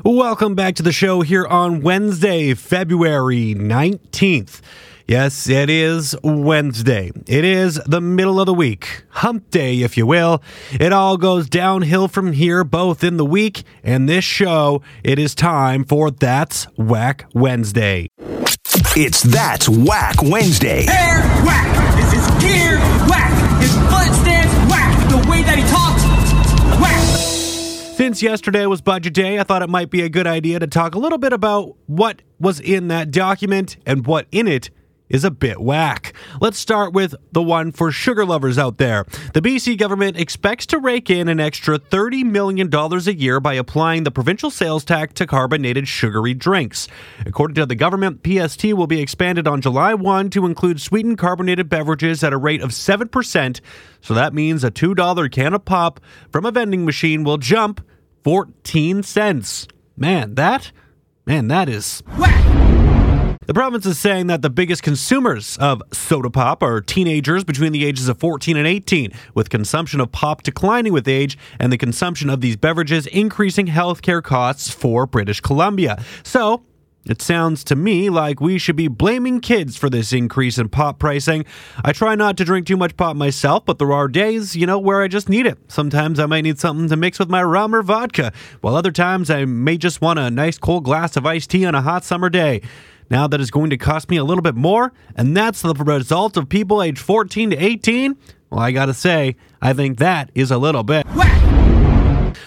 Welcome back to the show here on Wednesday, February 19th. Yes, it is Wednesday. It is the middle of the week. Hump day, if you will. It all goes downhill from here, both in the week and this show. It is time for That's Whack Wednesday. It's That's Whack Wednesday. Hair whack. Is his gear whack. His foot stance whack. The way that he talks whack. Since yesterday was budget day, I thought it might be a good idea to talk a little bit about what was in that document and what in it is a bit whack. Let's start with the one for sugar lovers out there. The BC government expects to rake in an extra $30 million a year by applying the provincial sales tax to carbonated sugary drinks. According to the government, PST will be expanded on July 1 to include sweetened carbonated beverages at a rate of 7%. So that means a $2 can of pop from a vending machine will jump 14 cents. Man, that man, that is the province is saying that the biggest consumers of soda pop are teenagers between the ages of 14 and 18, with consumption of pop declining with age and the consumption of these beverages increasing healthcare costs for British Columbia. So, it sounds to me like we should be blaming kids for this increase in pop pricing. I try not to drink too much pop myself, but there are days, you know, where I just need it. Sometimes I might need something to mix with my rum or vodka, while other times I may just want a nice cold glass of iced tea on a hot summer day. Now that is going to cost me a little bit more, and that's the result of people aged 14 to 18. Well, I gotta say, I think that is a little bit.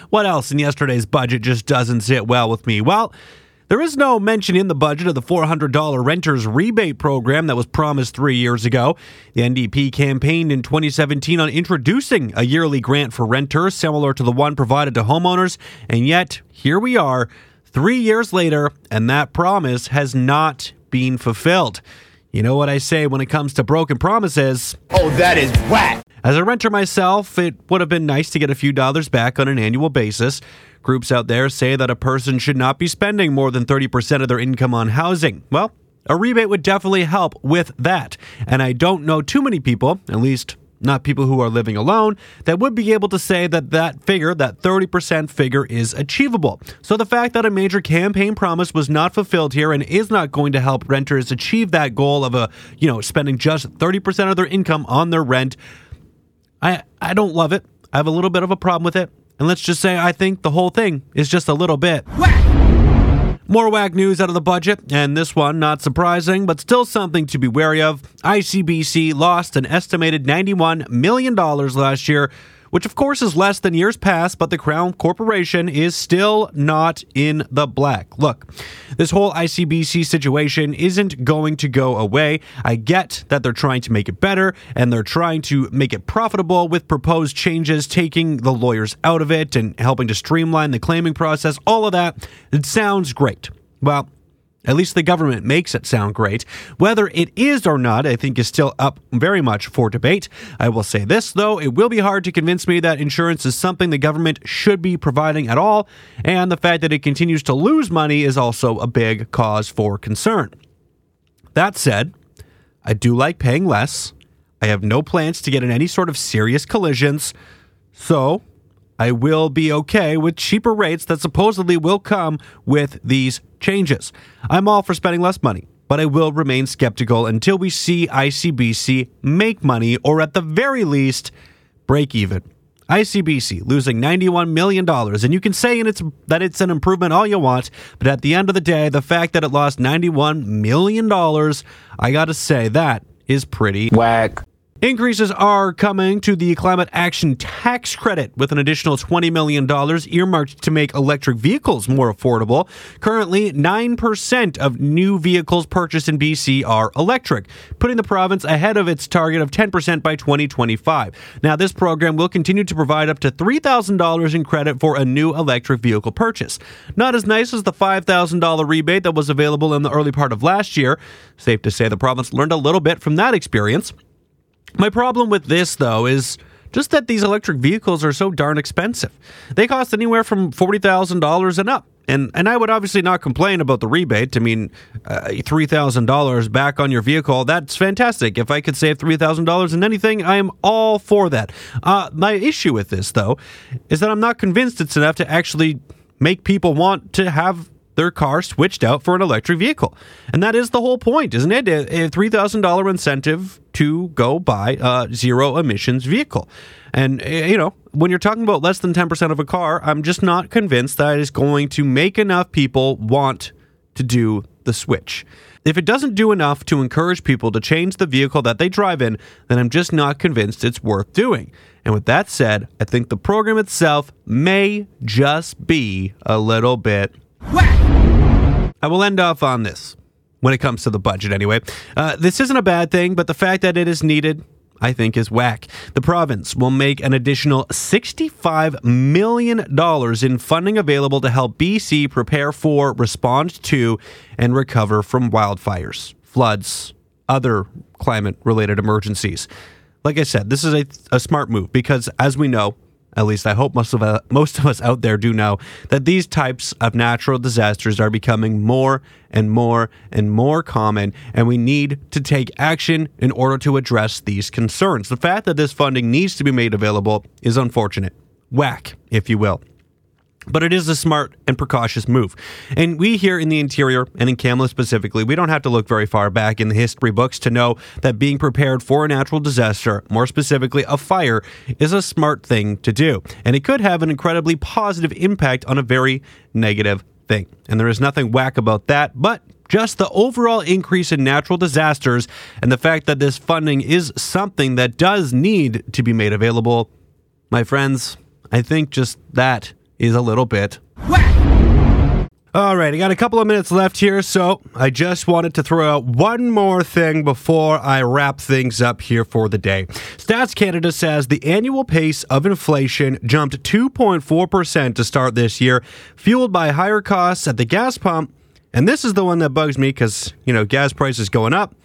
What else in yesterday's budget just doesn't sit well with me? Well, there is no mention in the budget of the $400 renters rebate program that was promised three years ago. The NDP campaigned in 2017 on introducing a yearly grant for renters similar to the one provided to homeowners, and yet here we are three years later, and that promise has not been fulfilled. You know what I say when it comes to broken promises? Oh, that is whack. As a renter myself, it would have been nice to get a few dollars back on an annual basis. Groups out there say that a person should not be spending more than 30% of their income on housing. Well, a rebate would definitely help with that. And I don't know too many people, at least not people who are living alone, that would be able to say that that figure, that 30% figure, is achievable. So the fact that a major campaign promise was not fulfilled here and is not going to help renters achieve that goal of a, you know, spending just 30% of their income on their rent, I I don't love it. I have a little bit of a problem with it. And let's just say I think the whole thing is just a little bit more whack news out of the budget, and this one not surprising, but still something to be wary of. ICBC lost an estimated $91 million last year, which of course is less than years past, but the Crown Corporation is still not in the black. Look, this whole ICBC situation isn't going to go away. I get that they're trying to make it better and they're trying to make it profitable with proposed changes, taking the lawyers out of it and helping to streamline the claiming process. All of that, it sounds great. Well, at least the government makes it sound great. Whether it is or not, I think is still up very much for debate. I will say this, though, it will be hard to convince me that insurance is something the government should be providing at all, and the fact that it continues to lose money is also a big cause for concern. That said, I do like paying less. I have no plans to get in any sort of serious collisions, so I will be okay with cheaper rates that supposedly will come with these changes. I'm all for spending less money, but I will remain skeptical until we see ICBC make money or at the very least break even. ICBC losing $91 million, and you can say it's, that it's an improvement all you want, but at the end of the day, the fact that it lost $91 million, I gotta say, that is pretty Whack. Increases are coming to the Climate Action Tax Credit with an additional $20 million earmarked to make electric vehicles more affordable. Currently, 9% of new vehicles purchased in BC are electric, putting the province ahead of its target of 10% by 2025. Now, this program will continue to provide up to $3,000 in credit for a new electric vehicle purchase. Not as nice as the $5,000 rebate that was available in the early part of last year. Safe to say the province learned a little bit from that experience. My problem with this, though, is just that these electric vehicles are so darn expensive. They cost anywhere from $40,000 and up. And, and I would obviously not complain about the rebate. I mean, uh, $3,000 back on your vehicle, that's fantastic. If I could save $3,000 in anything, I am all for that. Uh, my issue with this, though, is that I'm not convinced it's enough to actually make people want to have their car switched out for an electric vehicle. And that is the whole point, isn't it? A $3,000 incentive to go buy a zero emissions vehicle. And, eh, you know, when you're talking about less than 10% of a car, I'm just not convinced that is going to make enough people want to do the switch. If it doesn't do enough to encourage people to change the vehicle that they drive in, then I'm just not convinced it's worth doing. And with that said, I think the program itself may just be a little bit Whack! I will end off on this when it comes to the budget, anyway. Uh, this isn't a bad thing, but the fact that it is needed, I think, is whack. The province will make an additional $65 million in funding available to help BC prepare for, respond to, and recover from wildfires, floods, other climate related emergencies. Like I said, this is a, a smart move because, as we know, at least I hope most of uh, most of us out there do know that these types of natural disasters are becoming more and more and more common and we need to take action in order to address these concerns. The fact that this funding needs to be made available is unfortunate. Whack, if you will but it is a smart and precautious move. And we here in the interior, and in Kamloops specifically, we don't have to look very far back in the history books to know that being prepared for a natural disaster, more specifically a fire, is a smart thing to do. And it could have an incredibly positive impact on a very negative thing. And there is nothing whack about that, but just the overall increase in natural disasters and the fact that this funding is something that does need to be made available. My friends, I think just that is a little bit. Whack! All right, I got a couple of minutes left here, so I just wanted to throw out one more thing before I wrap things up here for the day. Stats Canada says the annual pace of inflation jumped 2.4% to start this year, fueled by higher costs at the gas pump. And this is the one that bugs me because, you know, gas prices going up.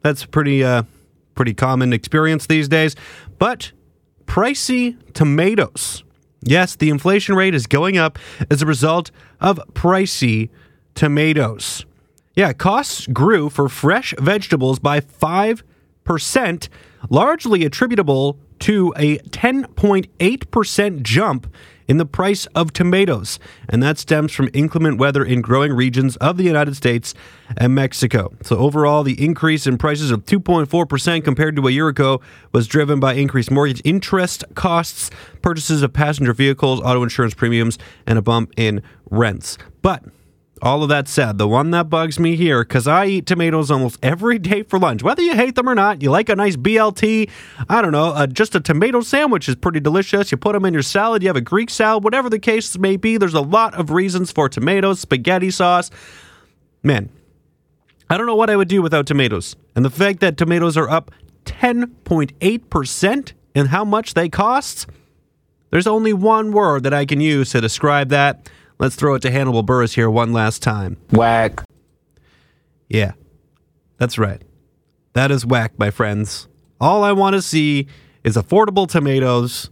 That's pretty uh pretty common experience these days. But pricey tomatoes Yes, the inflation rate is going up as a result of pricey tomatoes. Yeah, costs grew for fresh vegetables by 5%, largely attributable to a 10.8% jump in the price of tomatoes, and that stems from inclement weather in growing regions of the United States and Mexico. So, overall, the increase in prices of 2.4% compared to a year ago was driven by increased mortgage interest costs, purchases of passenger vehicles, auto insurance premiums, and a bump in rents. But all of that said, the one that bugs me here, because I eat tomatoes almost every day for lunch, whether you hate them or not, you like a nice BLT, I don't know, uh, just a tomato sandwich is pretty delicious. You put them in your salad, you have a Greek salad, whatever the case may be. There's a lot of reasons for tomatoes, spaghetti sauce. Man, I don't know what I would do without tomatoes. And the fact that tomatoes are up 10.8% in how much they cost, there's only one word that I can use to describe that. Let's throw it to Hannibal Buress here one last time. Whack. Yeah, that's right. That is whack, my friends. All I want to see is affordable tomatoes,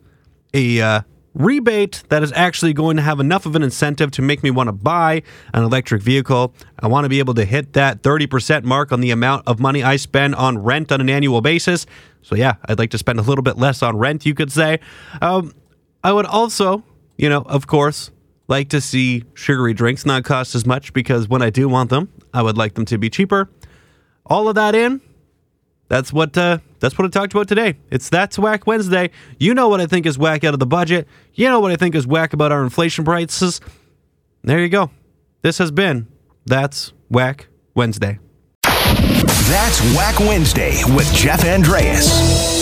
a uh, rebate that is actually going to have enough of an incentive to make me want to buy an electric vehicle. I want to be able to hit that 30% mark on the amount of money I spend on rent on an annual basis. So, yeah, I'd like to spend a little bit less on rent, you could say. Um, I would also, you know, of course, like to see sugary drinks not cost as much because when I do want them, I would like them to be cheaper. All of that in, that's what uh, that's what I talked about today. It's that's whack Wednesday. You know what I think is whack out of the budget. You know what I think is whack about our inflation prices. There you go. This has been that's whack Wednesday. That's Whack Wednesday with Jeff Andreas.